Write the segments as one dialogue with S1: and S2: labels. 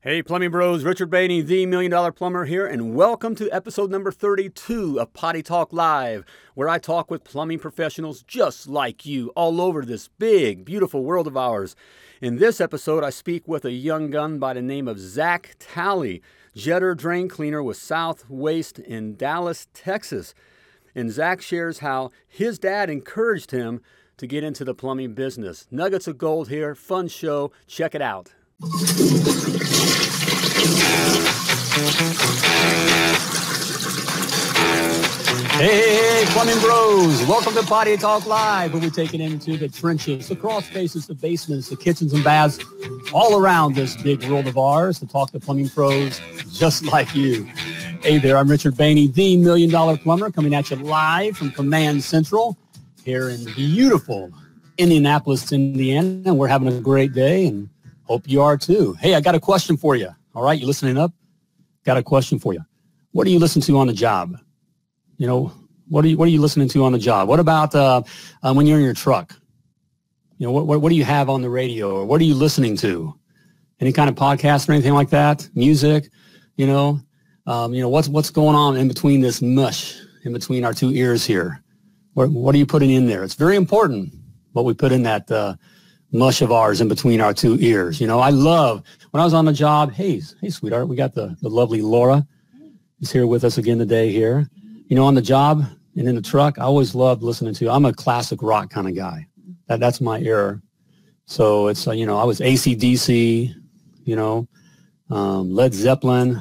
S1: Hey, Plumbing Bros, Richard Bainey, the Million Dollar Plumber here, and welcome to episode number 32 of Potty Talk Live, where I talk with plumbing professionals just like you all over this big, beautiful world of ours. In this episode, I speak with a young gun by the name of Zach Talley, jetter drain cleaner with South Waste in Dallas, Texas. And Zach shares how his dad encouraged him to get into the plumbing business. Nuggets of gold here, fun show, check it out. Hey, plumbing bros! Welcome to Potty Talk Live, where we take it into the trenches, the crawl spaces, the basements, the kitchens and baths, all around this big world of ours to talk to plumbing pros just like you. Hey there, I'm Richard Bainey, the Million Dollar Plumber, coming at you live from Command Central here in beautiful Indianapolis, Indiana. We're having a great day and hope you are too. Hey, I got a question for you. All right, you listening up? Got a question for you. What do you listen to on the job? You know, what are you what are you listening to on the job? What about uh, uh, when you're in your truck? You know, what, what what do you have on the radio or what are you listening to? Any kind of podcast or anything like that? Music? You know, um, you know what's what's going on in between this mush in between our two ears here? What what are you putting in there? It's very important what we put in that uh, mush of ours in between our two ears. You know, I love when I was on the job. Hey, hey, sweetheart, we got the the lovely Laura. is here with us again today here you know, on the job and in the truck, I always loved listening to. I'm a classic rock kind of guy. That that's my era. So it's uh, you know I was ACDC, you know, um, Led Zeppelin,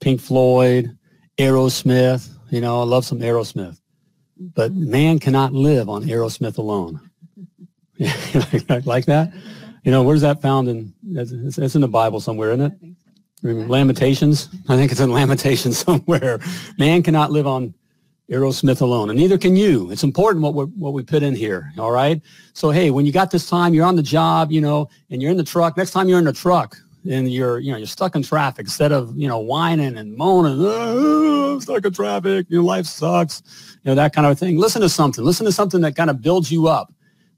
S1: Pink Floyd, Aerosmith. You know, I love some Aerosmith. But man cannot live on Aerosmith alone. like that? You know, where's that found in? It's, it's in the Bible somewhere, isn't it? Lamentations. I think it's in Lamentations somewhere. Man cannot live on Aerosmith alone, and neither can you. It's important what we what we put in here. All right. So hey, when you got this time, you're on the job, you know, and you're in the truck. Next time you're in the truck and you're you know you're stuck in traffic, instead of you know whining and moaning, oh, I'm stuck in traffic. Your life sucks. You know that kind of thing. Listen to something. Listen to something that kind of builds you up.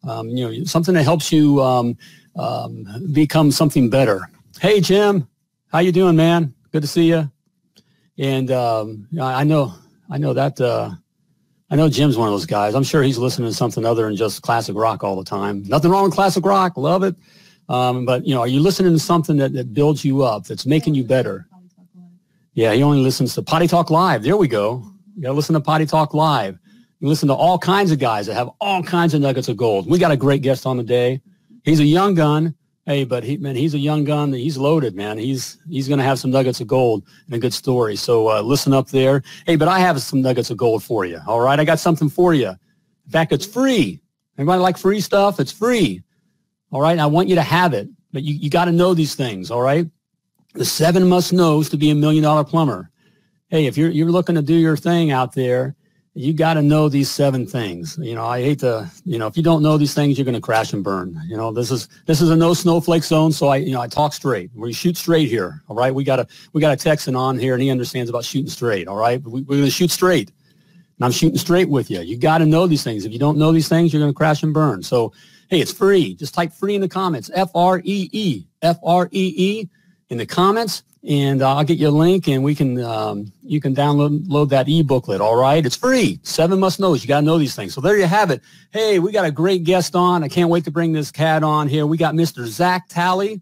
S1: Um, you know, something that helps you um, um, become something better. Hey, Jim. How you doing, man? Good to see you. And um, I know, I know that. Uh, I know Jim's one of those guys. I'm sure he's listening to something other than just classic rock all the time. Nothing wrong with classic rock. Love it. Um, but you know, are you listening to something that, that builds you up, that's making you better? Yeah, he only listens to Potty Talk Live. There we go. You got to listen to Potty Talk Live. You listen to all kinds of guys that have all kinds of nuggets of gold. We got a great guest on the day. He's a young gun. Hey, but he man, he's a young gun. He's loaded, man. He's he's going to have some nuggets of gold and a good story. So uh, listen up there. Hey, but I have some nuggets of gold for you. All right, I got something for you. In fact, it's free. Everybody like free stuff? It's free. All right, I want you to have it, but you, you got to know these things. All right, the seven must knows to be a million dollar plumber. Hey, if you're you're looking to do your thing out there you got to know these seven things. You know, I hate to, you know, if you don't know these things, you're going to crash and burn. You know, this is this is a no snowflake zone, so I, you know, I talk straight. We shoot straight here. All right, we got a we got a Texan on here, and he understands about shooting straight. All right, we, we're going to shoot straight, and I'm shooting straight with you. You got to know these things. If you don't know these things, you're going to crash and burn. So, hey, it's free. Just type free in the comments. F R E E F R E E in the comments and uh, I'll get you a link, and we can um, you can download load that e-booklet. All right, it's free. Seven must knows. You got to know these things. So there you have it. Hey, we got a great guest on. I can't wait to bring this cat on here. We got Mr. Zach Talley.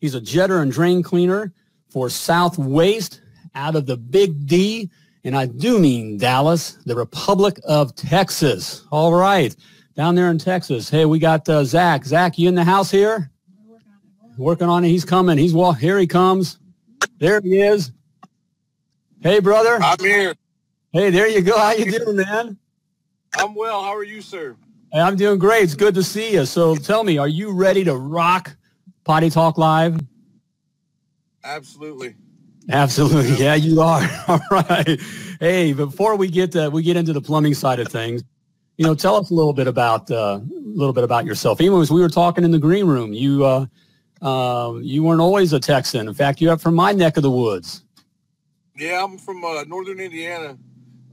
S1: He's a jetter and drain cleaner for South Waste out of the Big D, and I do mean Dallas, the Republic of Texas. All right, down there in Texas. Hey, we got uh, Zach. Zach, you in the house here? Working on it. He's coming. He's well. Here he comes. There he is. Hey, brother.
S2: I'm here.
S1: Hey, there you go. How you doing, man?
S2: I'm well. How are you, sir?
S1: Hey, I'm doing great. It's good to see you. So tell me, are you ready to rock Potty Talk Live?
S2: Absolutely.
S1: Absolutely. Yeah, you are. All right. Hey, before we get to, we get into the plumbing side of things, you know, tell us a little bit about uh, a little bit about yourself. Even as we were talking in the green room, you uh, um, you weren't always a Texan. In fact, you're from my neck of the woods.
S2: Yeah, I'm from uh, northern Indiana.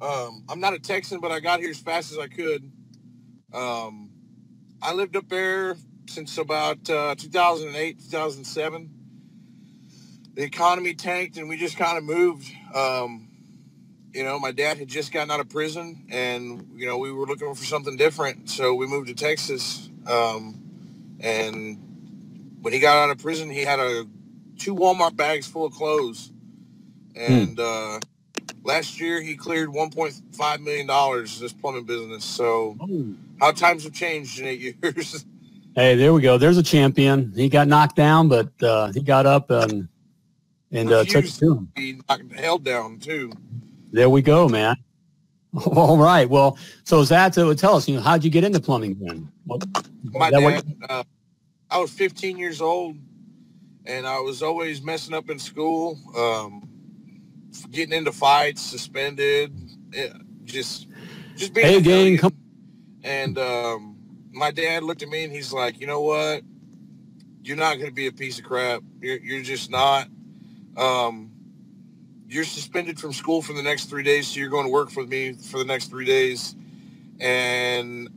S2: Um, I'm not a Texan, but I got here as fast as I could. Um, I lived up there since about uh, 2008, 2007. the economy tanked and we just kind of moved. Um, you know, my dad had just gotten out of prison and, you know, we were looking for something different. So we moved to Texas. Um, and when he got out of prison, he had a two Walmart bags full of clothes. And uh, last year he cleared 1.5 million dollars in this plumbing business. So
S1: Oh.
S2: how times have changed in eight years.
S1: Hey, there we go. There's a champion. He got knocked down, but uh, he got up and and uh, took it to him.
S2: he knocked held down too.
S1: There we go, man. All right. Well, so is that to tell us, you know, how'd you get into plumbing then?
S2: My
S1: that what-
S2: dad, uh, I was 15 years old, and I was always messing up in school, um, getting into fights, suspended, eh, just just being.
S1: Hey,
S2: a
S1: gang, come-
S2: And um, my dad looked at me and he's like, you know what? You're not going to be a piece of crap. You're, you're just not. Um, you're suspended from school for the next three days, so you're going to work with me for the next three days, and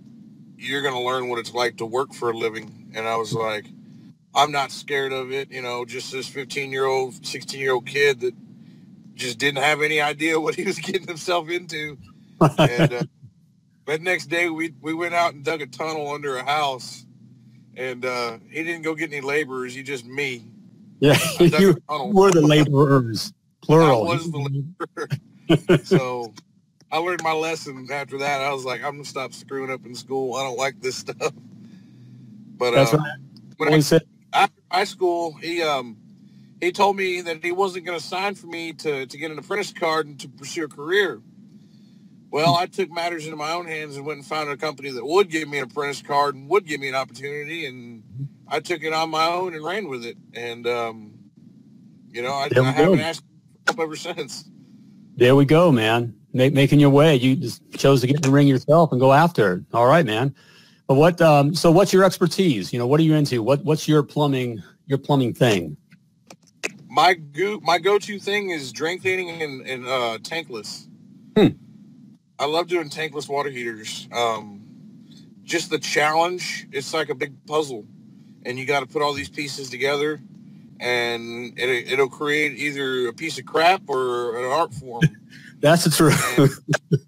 S2: you're going to learn what it's like to work for a living. And I was like, I'm not scared of it. You know, just this 15 year old, 16 year old kid that just didn't have any idea what he was getting himself into. And uh, that next day, we we went out and dug a tunnel under a house, and uh, he didn't go get any laborers. He just me.
S1: yeah, you were the laborers, plural.
S2: I was the laborer. so I learned my lesson after that. I was like, I'm gonna stop screwing up in school. I don't like this stuff. But
S1: That's
S2: uh,
S1: right.
S2: when I
S1: said,
S2: after high school, he um he told me that he wasn't going to sign for me to to get an apprentice card and to pursue a career. Well, I took matters into my own hands and went and found a company that would give me an apprentice card and would give me an opportunity, and I took it on my own and ran with it. And um, you know, I, I haven't asked for help ever since.
S1: There we go, man. Make, making your way. You just chose to get in the ring yourself and go after it. All right, man. But what? Um, so, what's your expertise? You know, what are you into? What What's your plumbing? Your plumbing thing?
S2: My go my go to thing is drain cleaning and, and uh, tankless.
S1: Hmm.
S2: I love doing tankless water heaters. Um, just the challenge, it's like a big puzzle, and you got to put all these pieces together, and it, it'll create either a piece of crap or an art form.
S1: That's the truth.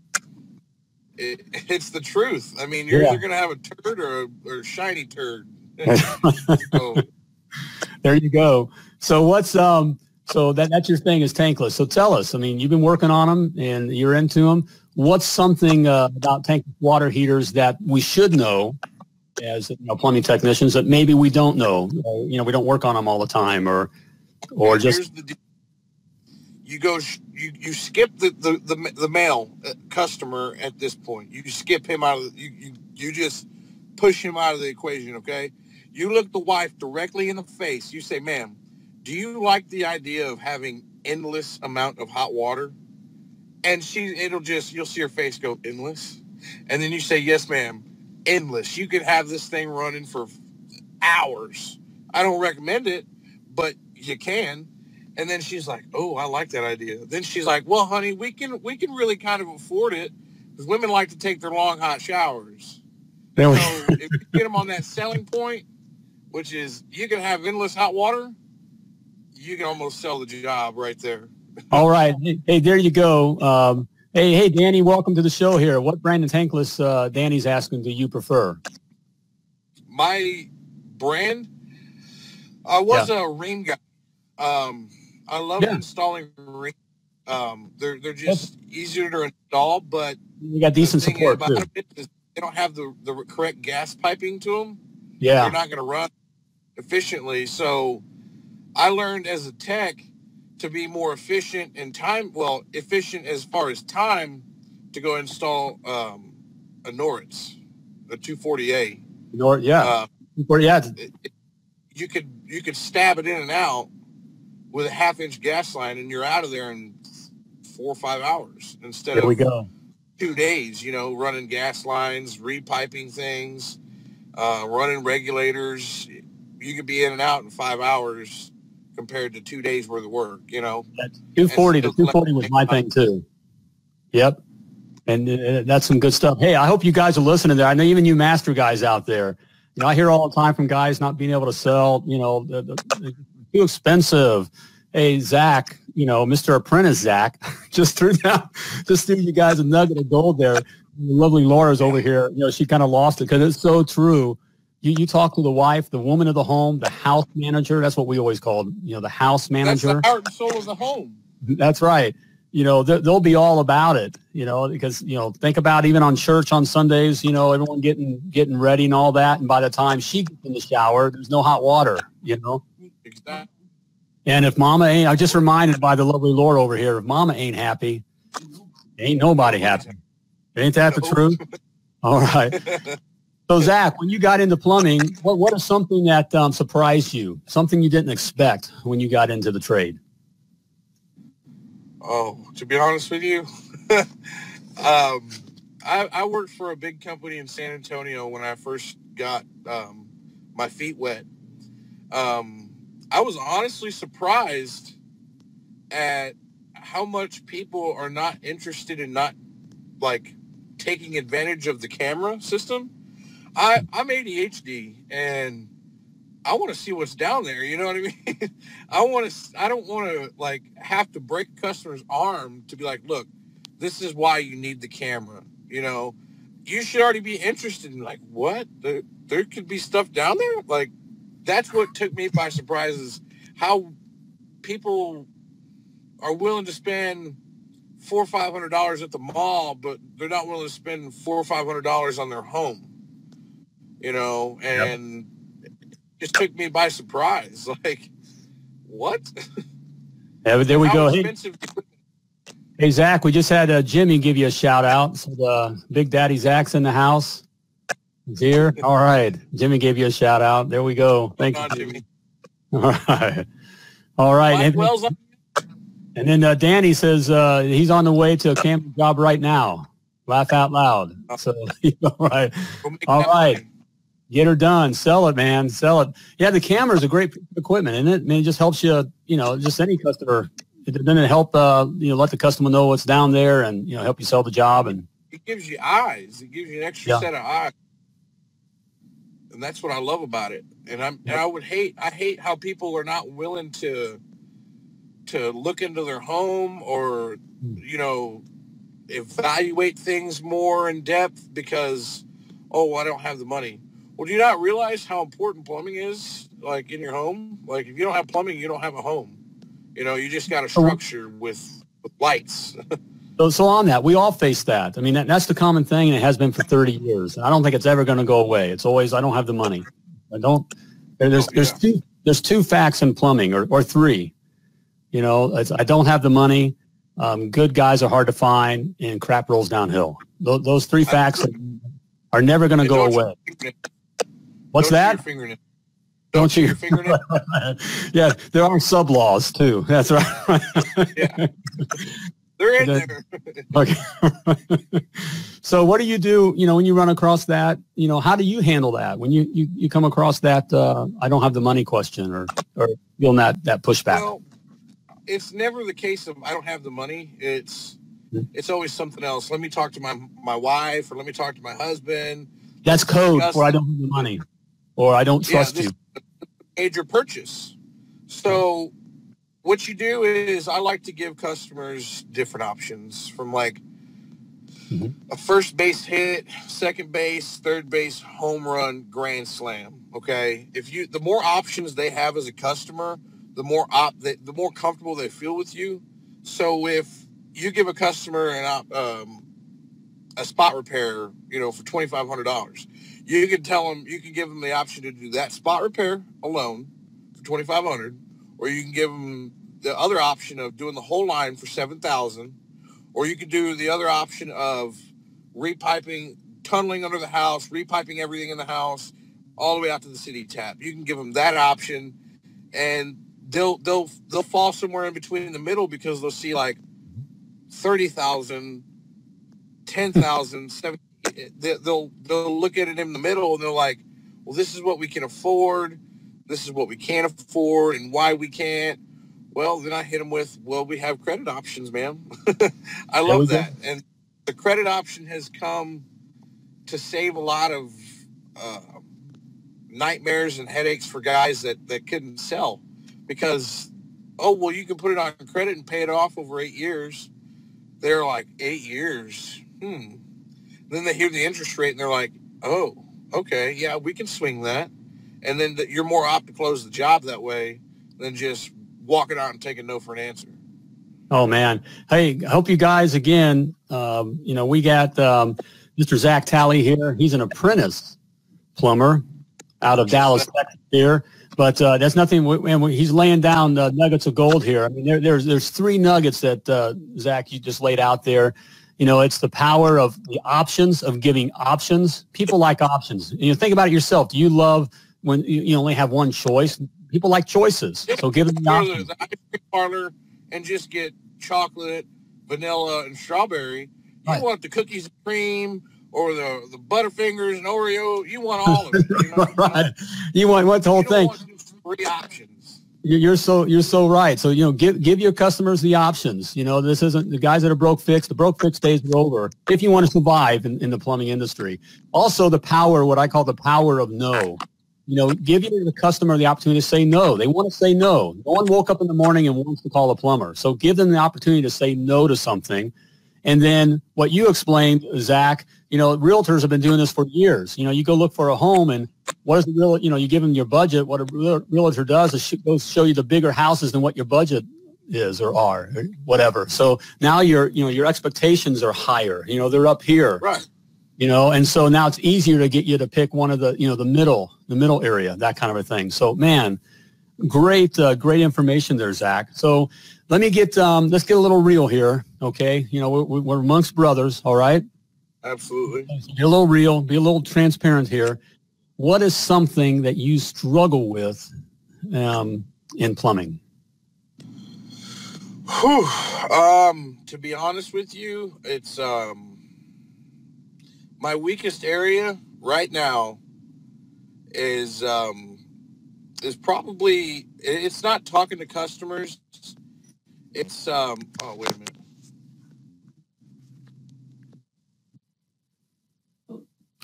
S2: It, it's the truth. I mean, you're
S1: Yeah.
S2: either gonna have a turd or a, or a shiny turd. so,
S1: there you go. So, what's um? So that that's your thing is tankless. So tell us. I mean, you've been working on them and you're into them. What's something uh, about tank water heaters that we should know as you know, plumbing technicians that maybe we don't know? Uh, you know, we don't work on them all the time, or or just
S2: here's the deal. You go you you skip the the the, the male uh, customer at this point. You skip him out of the, you, you you just push him out of the equation okay? You look the wife directly in the face. You say ma'am do you like the idea of having endless amount of hot water? And she it'll just you'll see her face go endless? And then you say yes ma'am endless. You could have this thing running for hours. I don't recommend it but you can and then she's like, "Oh, I like that idea." Then she's like, "Well, honey, we can we can really kind of afford it because women like to take their long hot showers.
S1: there we,
S2: So if you get them on that selling point, which is you can have endless hot water, you can almost sell the job right there.
S1: all right. Hey, hey, there you go. Um, hey, hey, Danny, welcome to the show here. What brand of tankless uh, Danny's asking do you prefer?
S2: My brand, I was a ring guy. Um, I love
S1: Yeah.
S2: installing ring. Um, they're they're just easier to install, but
S1: You got decent
S2: the
S1: support too.
S2: they don't have the, the correct gas piping to them.
S1: Yeah.
S2: They're not going to run efficiently. So I learned as a tech to be more efficient in time. Well, efficient as far as time to go install um, a Noritz, a 240A.
S1: Nor, yeah.
S2: Uh,
S1: yeah.
S2: it, it- you could you could stab it in and out with a half inch gas line, and you're out of there in four or five hours instead
S1: There
S2: of
S1: we go.
S2: two days, you know, running gas lines, repiping things, uh, running regulators. You could be in and out in five hours compared to two days worth of work, you know.
S1: 240 to 240 was my thing too. Yep. And uh, that's some good stuff. Hey, I hope you guys are listening there. I know even you master guys out there. You know, I hear all the time from guys not being able to sell, you know, the, the- too expensive. Hey, Zach, you know, Mr. Apprentice Zach, just threw down, just threw you guys a nugget of gold there. Lovely Laura's over here. You know, she kind of lost it because it's so true. You, you talk to the wife, the woman of the home, the house manager. That's what we always called, you know, the house manager.
S2: That's the heart and soul of the home.
S1: That's right. You know, they'll be all about it, you know, because, you know, think about even on church on Sundays, you know, everyone getting, getting ready and all that. And by the time she gets in the shower, there's no hot water, you know? Exactly. And if mama ain't, I'm just reminded by the lovely Laura over here, if mama ain't happy, ain't nobody happy. Ain't that the truth? All right. So Zach, when you got into plumbing, what, what is something that um, surprised you? Something you didn't expect when you got into the trade?
S2: Oh, to be honest with you, um, I, I, worked for a big company in San Antonio when I first got um, my feet wet. Um, I was honestly surprised at how much people are not interested in not like taking advantage of the camera system. I I'm ADHD and I want to see what's down there. You know what I mean? I want to. I don't want to like have to break a customer's arm to be like, look, this is why you need the camera. You know, you should already be interested in like what there, there could be stuff down there. Like that's what took me by surprise is how people are willing to spend four or five hundred dollars at the mall, but they're not willing to spend four or five hundred dollars on their home. You know, and yep. it just took me by surprise. Like, what?
S1: Yeah, but there we go. Hey, hey, Zach, we just had uh, Jimmy give you a shout out. So the Big Daddy Zach's in the house. He's here. All right. Jimmy gave you a shout out. There we go. Thank you. Jimmy. All right. All right. And, and then uh, Danny says uh, he's on the way to a camping job right now. Laugh out loud. So, all right. All right. Get her done. Sell it, man. Sell it. Yeah, the camera is a great equipment, isn't it? I mean, it just helps you, you know, just any customer. It doesn't help, uh, you know, let the customer know what's down there and, you know, help you sell the job. And
S2: it gives you eyes. It gives you an extra yeah. set of eyes and that's what I love about it. And I'm and I would hate I hate how people are not willing to to look into their home or hmm. you know evaluate things more in depth because oh I don't have the money. Well, do you not realize how important plumbing is like in your home? Like if you don't have plumbing, you don't have a home. You know, you just got a structure with, with lights.
S1: So, so on that, we all face that. I mean, that, that's the common thing, and it has been for 30 years. I don't think it's ever going to go away. It's always, I don't have the money. I don't. There's oh, there's two there's two facts in plumbing, or or three. You know, I don't have the money. Um, good guys are hard to find, and crap rolls downhill. Those, those three facts are never going to go away. What's that?
S2: Don't,
S1: don't you? yeah, there are sub laws too. That's right.
S2: yeah. They're in there.
S1: okay. so what do you do, you know, when you run across that, you know, how do you handle that when you, you, you come across that, uh, I don't have the money question or, or you'll not that pushback? Well,
S2: it's never the case of I don't have the money. It's, mm-hmm. it's always something else. Let me talk to my, my wife or let me talk to my husband.
S1: That's code for I don't have the money or I don't trust yeah, you.
S2: Major purchase. So what you do is I like to give customers different options from like mm-hmm. a first base hit, second base, third base, home run, grand slam. Okay, if you the more options they have as a customer, the more op the, the more comfortable they feel with you. So if you give a customer an op, um, a spot repair, you know, for twenty five hundred dollars, you can tell them you can give them the option to do that spot repair alone for twenty five hundred or you can give them the other option of doing the whole line for 7000 or you could do the other option of repiping tunneling under the house repiping everything in the house all the way out to the city tap. You can give them that option and they'll they'll they'll fall somewhere in between in the middle because they'll see like 30,000 10,000 eh, they'll they'll look at it in the middle and they're like well this is what we can afford this is what we can't afford and why we can't. Well, then I hit them with, well, we have credit options, ma'am. I love that. And the credit option has come to save a lot of uh, nightmares and headaches for guys that, that couldn't sell because oh well, you can put it on credit and pay it off over eight years. They're like eight years. Hmm. Then they hear the interest rate and they're like, oh, okay, yeah, we can swing that. And then the, you're more apt to close the job that way than just walking out and taking no for an answer.
S1: Oh man. Hey, hope you guys again, um, you know, we got um, Mr. Zach Talley here. He's an apprentice plumber out of Dallas, Texas here. But uh, that's nothing. And he's laying down uh, nuggets of gold here. I mean, there, there's there's three nuggets that uh, Zach you just laid out there. You know, it's the power of the options of giving options. People like options. You know, think about it yourself. Do you love when you, you only have one choice? People like choices, so give them the
S2: ice parlor and just get chocolate, vanilla, and strawberry. You right. want the cookies and cream or the the Butterfingers and Oreo. You want all of it. You know? right.
S1: You want what the whole thing?
S2: three options.
S1: You're so you're so right. So you know, give give your customers the options. You know, this isn't the guys that are broke fix. The broke fix days are over. If you want to survive in, in the plumbing industry, also the power, what I call the power of no. You know, give the customer the opportunity to say no. They want to say no. No one woke up in the morning and wants to call a plumber. So give them the opportunity to say no to something. And then what you explained, Zach, you know, realtors have been doing this for years. You know, you go look for a home and what is the real, you know, you give them your budget. What a realtor does is goes show you the bigger houses than what your budget is or are or whatever. So now your, you know, your expectations are higher. You know, they're up here.
S2: Right.
S1: You know, and so now it's easier to get you to pick one of the, you know, the middle, the middle area, that kind of a thing. So man, great, uh, great information there, Zach. So let me get, um, let's get a little real here. Okay. You know, we're, we're amongst brothers. All right.
S2: Absolutely.
S1: Be a little real, be a little transparent here. What is something that you struggle with um, in plumbing?
S2: Whew. Um, to be honest with you, it's um, my weakest area right now is um, is probably it's not talking to customers. It's um, oh wait a minute.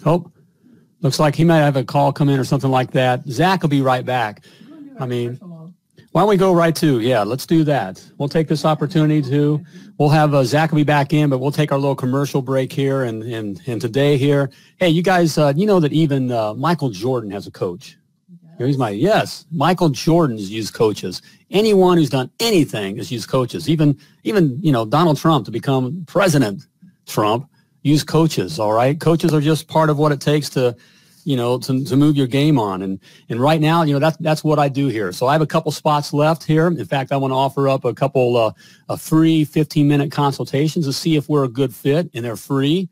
S1: Oh, looks like he might have a call come in or something like that. Zach will be right back. I mean, why don't we go right to, yeah, let's do that. We'll take this opportunity to, we'll have uh, Zach will be back in, but we'll take our little commercial break here and, and, and today here. Hey, you guys, uh, you know that even uh, Michael Jordan has a coach. He's my, yes, Michael Jordan's used coaches. Anyone who's done anything has used coaches. Even, even, you know, Donald Trump to become President Trump use coaches. All right. Coaches are just part of what it takes to, you know, to, to move your game on. And, and right now, you know, that's, that's what I do here. So I have a couple spots left here. In fact, I want to offer up a couple, uh, a free 15 minute consultations to see if we're a good fit and they're free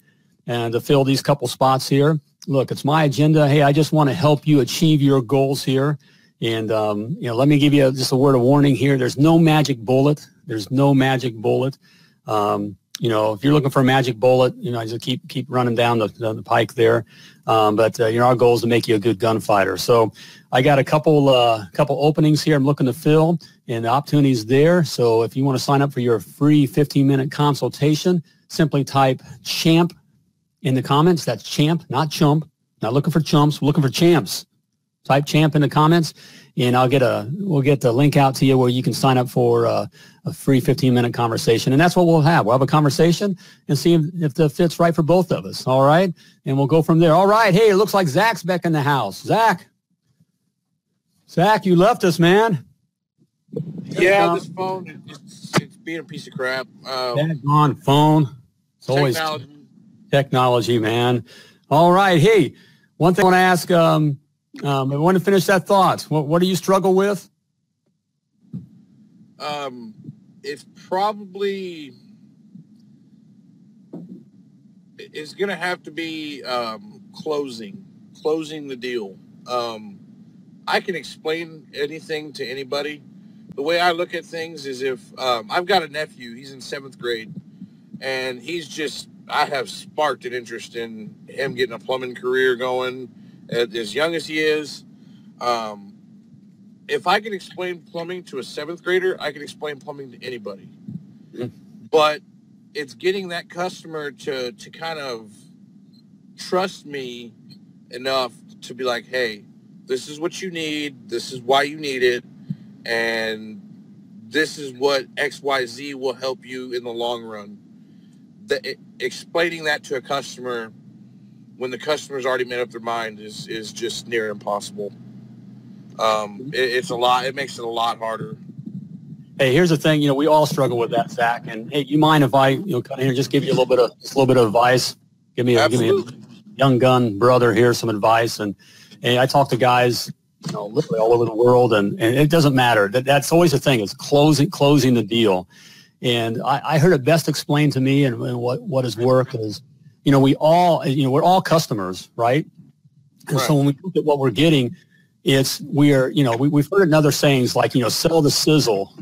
S1: and to fill these couple spots here. Look, it's my agenda. Hey, I just want to help you achieve your goals here. And, um, you know, let me give you just a word of warning here. There's no magic bullet. There's no magic bullet. Um, you know, if you're looking for a magic bullet, you know, I just keep keep running down the, the, the pike there. Um, but uh, you know, our goal is to make you a good gunfighter. So I got a couple uh, couple openings here. I'm looking to fill, and the opportunities there. So if you want to sign up for your free 15 minute consultation, simply type champ in the comments. That's champ, not chump. Not looking for chumps. We're looking for champs. Type champ in the comments, and I'll get a we'll get the link out to you where you can sign up for uh, a free 15 minute conversation, and that's what we'll have. We'll have a conversation and see if, if the fit's right for both of us. All right, and we'll go from there. All right. Hey, it looks like Zach's back in the house. Zach, Zach, you left us, man.
S2: Yeah, this phone it's, it's being a piece of crap.
S1: Um, on phone. It's always technology. technology, man. All right. Hey, one thing I want to ask. Um, um, I want to finish that thought. What, what do you struggle with?
S2: Um, it's probably it's going to have to be um, closing, closing the deal. Um, I can explain anything to anybody. The way I look at things is if um, I've got a nephew, he's in seventh grade, and he's just I have sparked an interest in him getting a plumbing career going as young as he is. Um, if I can explain plumbing to a seventh grader, I can explain plumbing to anybody. Mm-hmm. But it's getting that customer to to kind of trust me enough to be like, hey, this is what you need. This is why you need it, and this is what XYZ will help you in the long run. The, explaining that to a customer when the customer's already made up their mind is, is just near impossible. Um, it, it's a lot. It makes it a lot harder.
S1: Hey, here's the thing. You know, we all struggle with that, Zach. And hey, you mind if I, you know, here and just give you a little bit of, just a little bit of advice? Give me a, Absolutely. give me a young gun brother here some advice. And, and I talk to guys, you know, literally all over the world, and, and it doesn't matter. That that's always the thing is closing closing the deal. And I, I heard it best explained to me, and, and what what has worked is, you know, we all, you know, we're all customers, right? And right. so when we look at what we're getting, it's we are, you know, we, we've heard another sayings like, you know, sell the sizzle,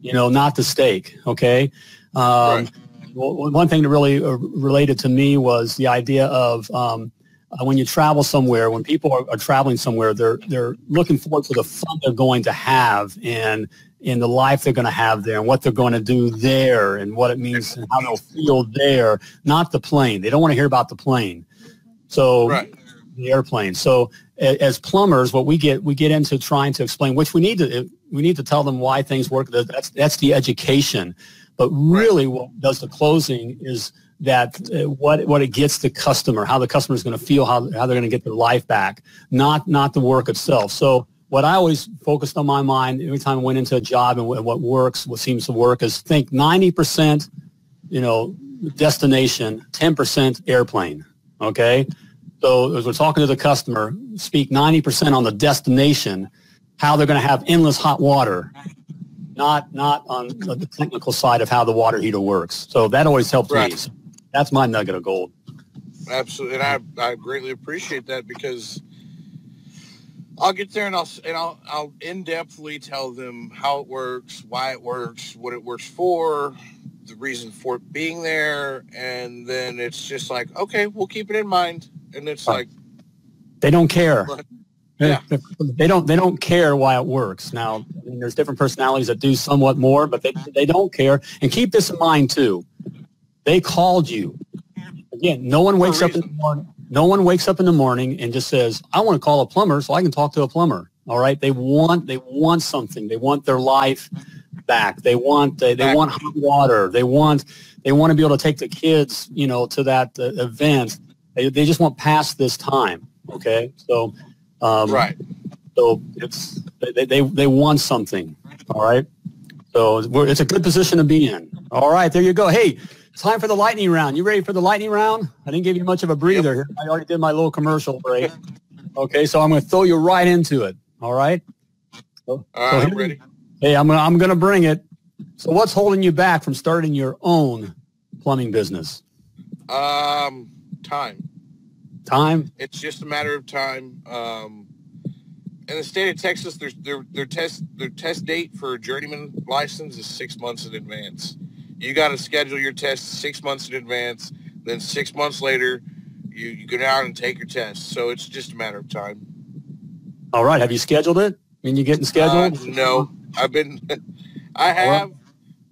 S1: you know, not the steak. Okay. Um, right. well, one thing that really uh, related to me was the idea of um, uh, when you travel somewhere, when people are, are, traveling somewhere, they're they're looking forward to the fun they're going to have and in the life they're going to have there and what they're going to do there and what it means and how they'll feel there, not the plane. They don't want to hear about the plane. So right. the airplane. So as plumbers, what we get we get into trying to explain, which we need to we need to tell them why things work. That's that's the education. But really, what does the closing is that uh, what what it gets the customer, how the customer is going to feel, how how they're going to get their life back, not not the work itself. So what I always focused on my mind every time I went into a job and what, what works, what seems to work is think 90%, you know, destination, 10% airplane. Okay. So as we're talking to the customer, speak 90% on the destination, how they're going to have endless hot water, not not on the technical side of how the water heater works. So that always helps right. me. So that's my nugget of gold.
S2: Absolutely, and I, I greatly appreciate that because I'll get there and I'll and I'll I'll in depthly tell them how it works, why it works, what it works for, the reason for it being there, and then it's just like, okay, we'll keep it in mind and it's like
S1: they don't care. yeah. They don't they don't care why it works. Now, I mean, there's different personalities that do somewhat more, but they, they don't care. And keep this in mind too. They called you. Again, no one wakes up in the morning. No one wakes up in the morning and just says, "I want to call a plumber so I can talk to a plumber." All right? They want they want something. They want their life back. They want they, they want hot water. They want they want to be able to take the kids, you know, to that uh, event they, they just want past this time. Okay, so
S2: um, right.
S1: So it's they, they they want something. All right. So it's a good position to be in. All right, there you go. Hey, time for the lightning round. You ready for the lightning round? I didn't give you much of a breather yep. I already did my little commercial break. Okay, so I'm going to throw you right into it. All right.
S2: So, all right, so I'm ready.
S1: Hey, I'm gonna, I'm going to bring it. So what's holding you back from starting your own plumbing business?
S2: Um, time.
S1: Time.
S2: It's just a matter of time. Um, in the state of Texas, their their their test their test date for a journeyman license is six months in advance. You got to schedule your test six months in advance. Then six months later, you, you go down and take your test. So it's just a matter of time.
S1: All right. Have you scheduled it? I mean, you getting scheduled?
S2: Uh, no, I've been. I have.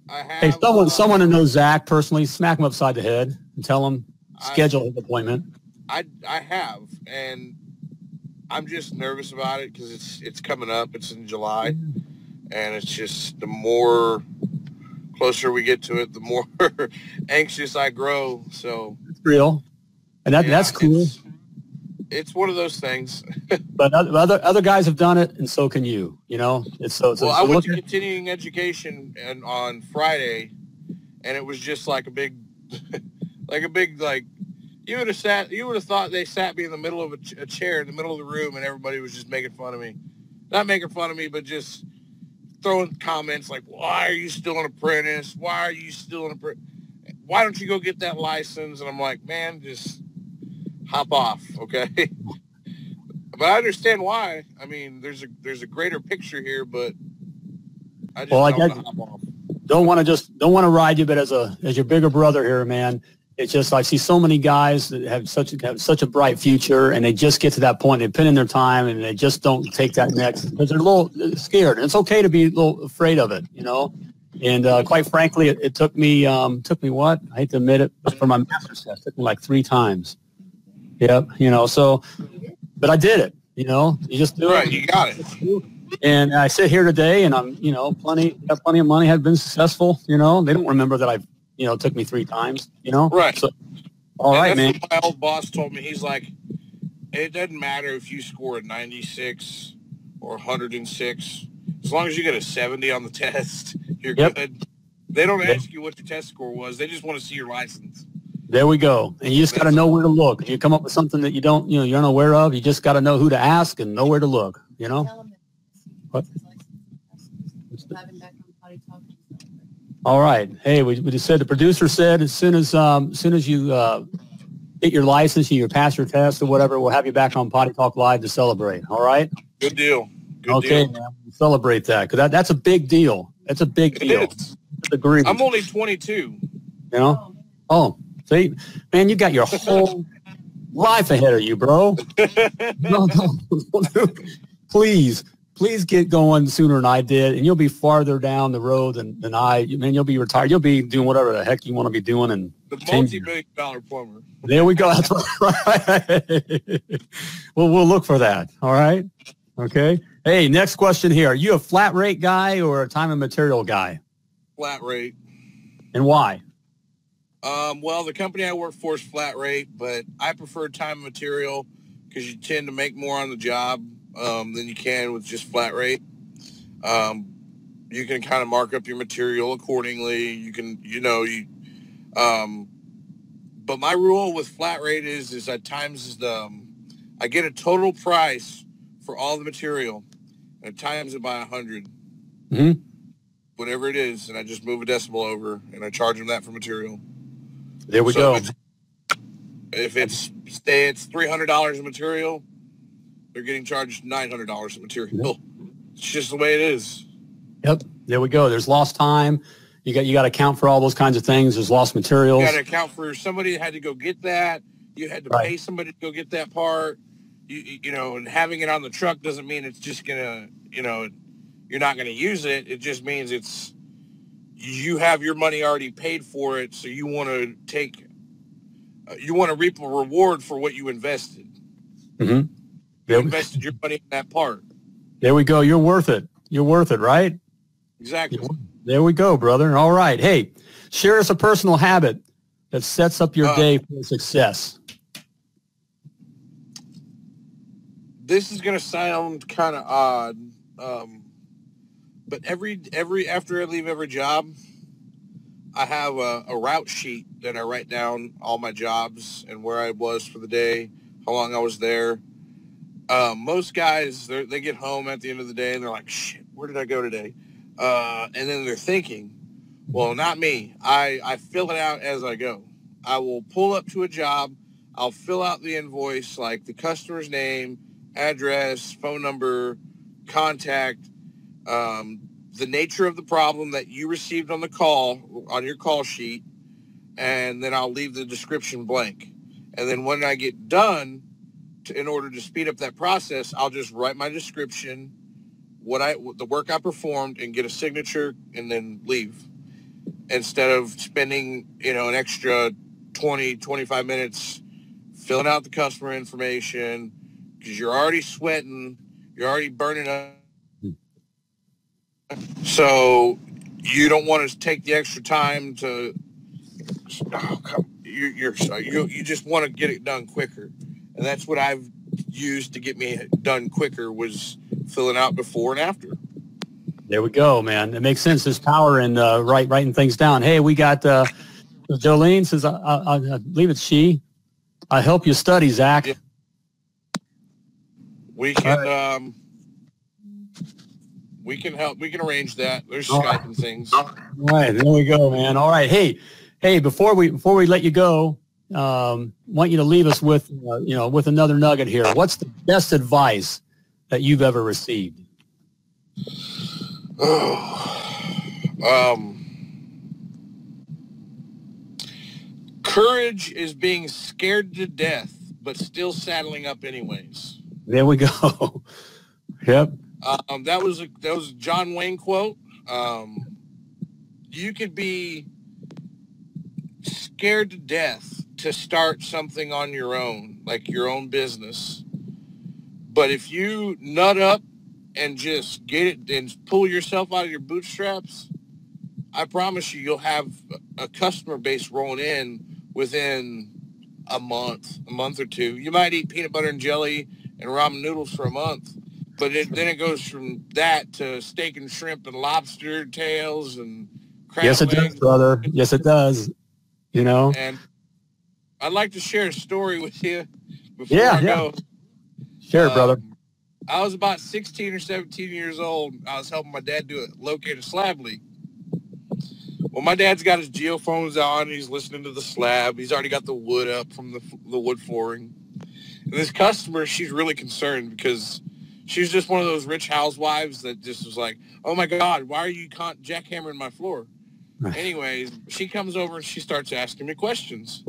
S2: I have.
S1: Hey, someone, uh, someone to know Zach personally, smack him upside the head and tell him schedule an appointment.
S2: I I have, and I'm just nervous about it because it's it's coming up. It's in July, and it's just the more closer we get to it, the more anxious I grow. So
S1: it's real, and that, yeah, that's cool.
S2: It's, it's one of those things.
S1: but other other guys have done it, and so can you. You know, it's so.
S2: so well, so I went to continuing education and on Friday, and it was just like a big, like a big like you would have sat. You would have thought they sat me in the middle of a, ch- a, chair in the middle of the room, and everybody was just making fun of me. Not making fun of me, but just throwing comments like, "Why are you still an apprentice? Why are you still an apprentice? Why don't you go get that license?" And I'm like, "Man, just hop off, okay?" but I understand why. I mean, there's a there's a greater picture here, but I just well, don't I guess,
S1: don't want to just don't want to ride you, but as a as your bigger brother here, man, it's just I see so many guys that have such a, have such a bright future, and they just get to that point. They pin in their time, and they just don't take that next because they're a little scared. And it's okay to be a little afraid of it, you know. And uh, quite frankly, it, it, took me um, took me what I hate to admit it, for my master's test, it took me like three times. Yep, you know. So, but I did it. You know, you just do
S2: right,
S1: it.
S2: You got it.
S1: And I sit here today, and I'm, you know, plenty, got plenty of money, have been successful. You know, they don't remember that I've, you know, it took me three times. You know,
S2: Right.
S1: So, all
S2: And
S1: right, man.
S2: my old boss told me. He's like, it doesn't matter if you score a 96 or 106. As long as you get a 70 on the test, you're
S1: Yep.
S2: good. They don't ask you what your test score was. They just want to see your license.
S1: There we go. And you just got to know where to look. If you come up with something that you don't, you know, you're unaware of, you just got to know who to ask and know where to look. You know. What?
S3: his license. Have him back on potty talk and stuff.
S1: All right. Hey, we, we just said the producer said as soon as um, as soon as you uh, get your license, and you pass your test or whatever, we'll have you back on Potty Talk Live to celebrate. All right.
S2: Good deal. Good
S1: okay,
S2: deal.
S1: man. Celebrate that because that, that's a big deal. That's a big
S2: It
S1: deal.
S2: is. I'm only 22.
S1: You know.
S3: Oh,
S1: Oh, see, man, you got your whole life ahead of you, bro. No, no, please, please get going sooner than I did, and you'll be farther down the road than, than I. Man, you'll be retired. You'll be doing whatever the heck you want to be doing, and
S2: The
S1: Ten
S2: multi-million dollar plumber.
S1: there we go. That's right. well, we'll look for that. All right. Okay. Hey, next question here. Are you a flat rate guy or a time and material guy,
S2: Flat rate.
S1: and why?
S2: Um, well, the company I work for is flat rate, but I prefer time and material because you tend to make more on the job um, than you can with just flat rate. Um, you can kind of mark up your material accordingly. You can, you know, you. Um, but my rule with flat rate is is at times the um, I get a total price for all the material, and I times it by a 100
S1: Mhm.
S2: whatever it is, and I just move a decimal over, and I charge them that for material.
S1: There we
S2: So
S1: go.
S2: If it's, if it's say it's three hundred dollars of material, they're getting charged nine hundred dollars of material. It's just the way it is.
S1: Yep. There we go. There's lost time. You got you got to account for all those kinds of things. There's lost materials.
S2: You got to account for somebody that had to go get that. You had to
S1: Right.
S2: pay somebody to go get that part. You, you know, and having it on the truck doesn't mean it's just gonna you know you're not gonna use it. It just means it's you have your money already paid for it, so you want to take uh, you want to reap a reward for what you invested.
S1: hmm
S2: You
S1: There,
S2: invested your money in that part.
S1: there we go. You're worth it. You're worth it, right?
S2: Exactly.
S1: There we go, brother. All right. Hey, share us a personal habit that sets up your
S2: Uh,
S1: day for success.
S2: This is gonna sound kind of odd, um, but every every after I leave every job, I have a, a route sheet that I write down all my jobs and where I was for the day, how long I was there. Um, most guys, they get home at the end of the day and they're like, "Shit, where did I go today?" Uh, and then they're thinking, "Well, not me. I I fill it out as I go. I will pull up to a job." I'll fill out the invoice, like the customer's name, address, phone number, contact, um, the nature of the problem that you received on the call on your call sheet, and then I'll leave the description blank. And then when I get done, to, in order to speed up that process, I'll just write my description, what I the work I performed, and get a signature, and then leave. Instead of spending you know an extra 20, 25 minutes filling out the customer information because you're already sweating, you're already burning up. So you don't want to take the extra time to. Oh, you, you're you you just want to get it done quicker, and that's what I've used to get me done quicker was filling out before and after.
S1: There we go, man. It makes sense. There's power in uh, writing things down. Hey, we got uh, Jolene says, I, I, I believe it's she. I help you study, Zach.
S2: Yeah. We can um, we can help. We can arrange that. There's
S1: All
S2: Skype
S1: right.
S2: and things.
S1: All right, there we go, man. All right, hey, hey, before we before we let you go, um, want you to leave us with uh, you know with another nugget here. What's the best advice that you've ever received?
S2: um, courage is being scared to death, but still saddling up anyways.
S1: There we go. yep.
S2: Um, that was a that was a John Wayne quote. Um, you could be scared to death to start something on your own, like your own business. But if you nut up and just get it and pull yourself out of your bootstraps, I promise you, you'll have a customer base rolling in within a month, a month or two. You might eat peanut butter and jelly and ramen noodles for a month, but it, then it goes from that to steak and shrimp and lobster tails and crab
S1: Yes, it does, brother. Yes, it does. You know.
S2: And I'd like to share a story with you before
S1: Yeah,
S2: I
S1: yeah.
S2: go.
S1: Share it, brother.
S2: Um, I was about 16 or 17 years old. I was helping my dad do a locate a slab leak. Well, my dad's got his geophones on. He's listening to the slab. He's already got the wood up from the, the wood flooring. And this customer, she's really concerned because she's just one of those rich housewives that just was like, oh my God, why are you con- jackhammering my floor? Anyways, she comes over and she starts asking me questions.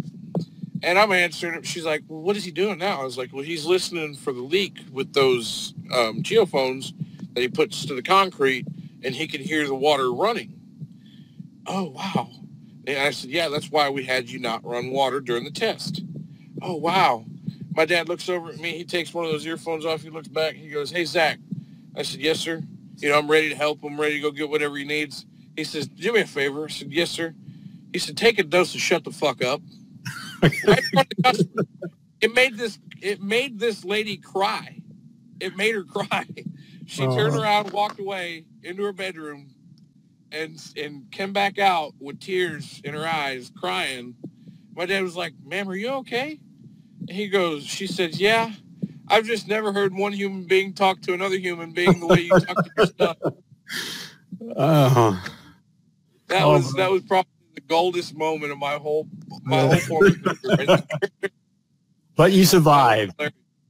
S2: And I'm answering it. She's like, well, what is he doing now? I was like, well, he's listening for the leak with those um, geophones that he puts to the concrete and he can hear the water running. Oh, wow. And I said, yeah, that's why we had you not run water during the test. Oh, wow. My dad looks over at me. He takes one of those earphones off. He looks back. He goes, hey, Zach. I said, yes, sir. You know, I'm ready to help him, ready to go get whatever he needs. He says, do me a favor. I said, yes, sir. He said, take a dose and shut the fuck up. It made this it made this lady cry. It made her cry. She turned
S1: Oh.
S2: around, walked away into her bedroom, and and came back out with tears in her eyes, crying. My dad was like, "Ma'am, are you okay?" And he goes, "She says, yeah. I've just never heard one human being talk to another human being the way you talk to your stuff.
S1: Oh,
S2: That
S1: Oh,
S2: was that was probably the goldest moment of my whole my whole career.
S1: but you survived,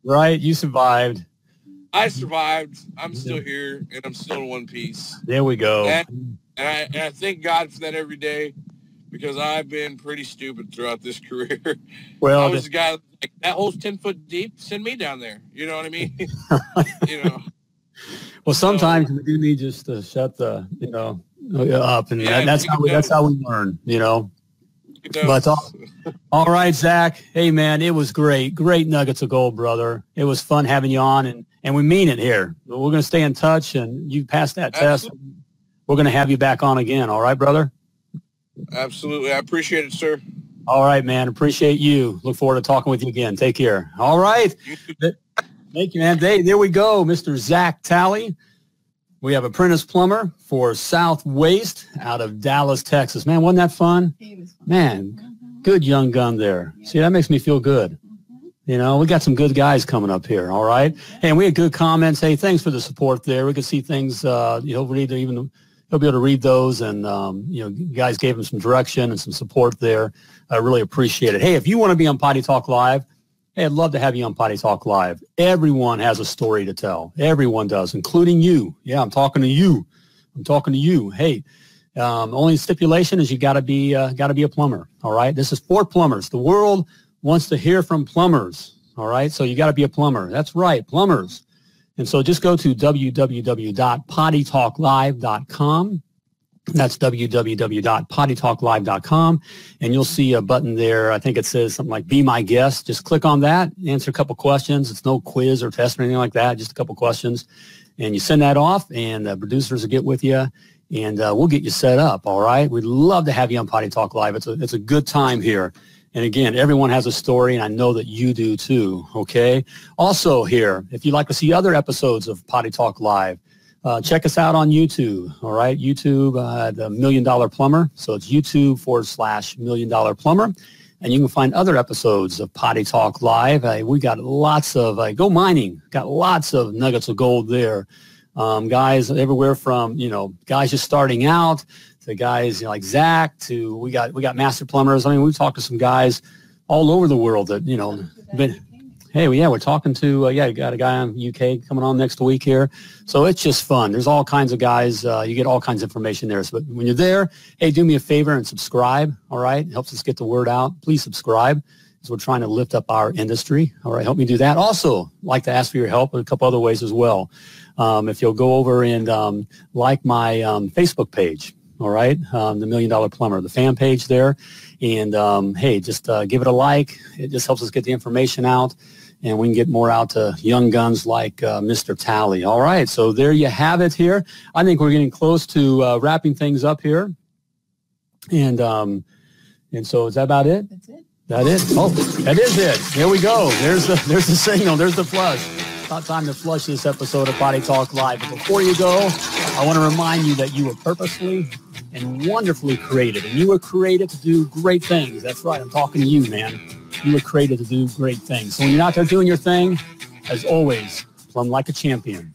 S1: right? You survived.
S2: I survived. I'm still here, and I'm still in one piece.
S1: There we go.
S2: And, and, I, and I thank God for that every day because I've been pretty stupid throughout this career.
S1: Well, I
S2: was the guy that, like that hole's ten foot deep. Send me down there. You know what I mean? you know.
S1: well, sometimes we do need just to shut the, you know, up, and
S2: Yeah,
S1: that, that's how we, that's how we learn, you know. But all- All right, Zach. Hey, man, it was great. Great nuggets of gold, brother. It was fun having you on, and and we mean it here. We're going to stay in touch, and you passed that test. We're going to have you back on again. All right, brother.
S2: absolutely, I appreciate it, sir.
S1: All right, man. Appreciate you. Look forward to talking with you again. Take care. All right. Thank you, man. There, there we go, Mr. Zach Talley. We have apprentice plumber for South Waste out of Dallas, Texas. Man, wasn't that fun?
S3: He was fun.
S1: Man,
S3: Mhm.
S1: good young gun there. See, that makes me feel good.
S3: Mhm.
S1: You know, we got some good guys coming up here. All right. Hey, and we had good comments. Hey, thanks for the support there. We could see things, uh, you'll read even, you'll be able to read those. And, um, you know, guys gave him some direction and some support there. I really appreciate it. Hey, if you want to be on Potty Talk Live, hey, I'd love to have you on Potty Talk Live. Everyone has a story to tell. Everyone does, including you. Yeah, I'm talking to you. I'm talking to you. Hey, um, only stipulation is you got to be uh, got to be a plumber. All right. This is for plumbers. The world wants to hear from plumbers. All right. So you got to be a plumber. That's right, plumbers. And so just go to www.pottytalklive.com. That's www.pottytalklive.com. And you'll see a button there. I think it says something like be my guest. Just click on that, answer a couple questions. It's no quiz or test or anything like that. Just a couple questions. And you send that off and the producers will get with you and uh, we'll get you set up. All right. We'd love to have you on Potty Talk Live. It's a, it's a good time here. And again, everyone has a story, and I know that you do too. Okay. Also, here, if you'd like to see other episodes of Potty Talk Live, uh, check us out on YouTube. All right. YouTube, uh, the Million Dollar Plumber. So it's YouTube forward slash Million Dollar Plumber. And you can find other episodes of Potty Talk Live. Uh, we got lots of, uh, go mining, got lots of nuggets of gold there. Um, guys everywhere from, you know, guys just starting out to guys you know, like Zach to we got we got master plumbers. I mean, we've talked to some guys all over the world that you know. Been, hey, well, yeah, we're talking to uh, yeah, you got a guy on UK coming on next week here, so it's just fun. There's all kinds of guys. Uh, you get all kinds of information there. So, when you're there, hey, do me a favor and subscribe. All right, it helps us get the word out. Please subscribe. As we're trying to lift up our industry. All right, help me do that. Also, like to ask for your help in a couple other ways as well. Um, if you'll go over and um, like my um, Facebook page, all right, um, the Million Dollar Plumber, the fan page there, and um, hey, just uh, give it a like. It just helps us get the information out. And we can get more out to young guns like uh, Mr. Tally. All right, so there you have it here. I think we're getting close to uh, wrapping things up here. And um, and so is that about it?
S3: That's it.
S1: That it? Oh, that is it. There we go. There's the there's the signal. There's the flush. About time to flush this episode of Potty Talk Live. But before you go, I want to remind you that you were purposely and wonderfully created, and you were created to do great things. That's right. I'm talking to you, man. You were created to do great things. So when you're out there doing your thing, as always, plumb like a champion.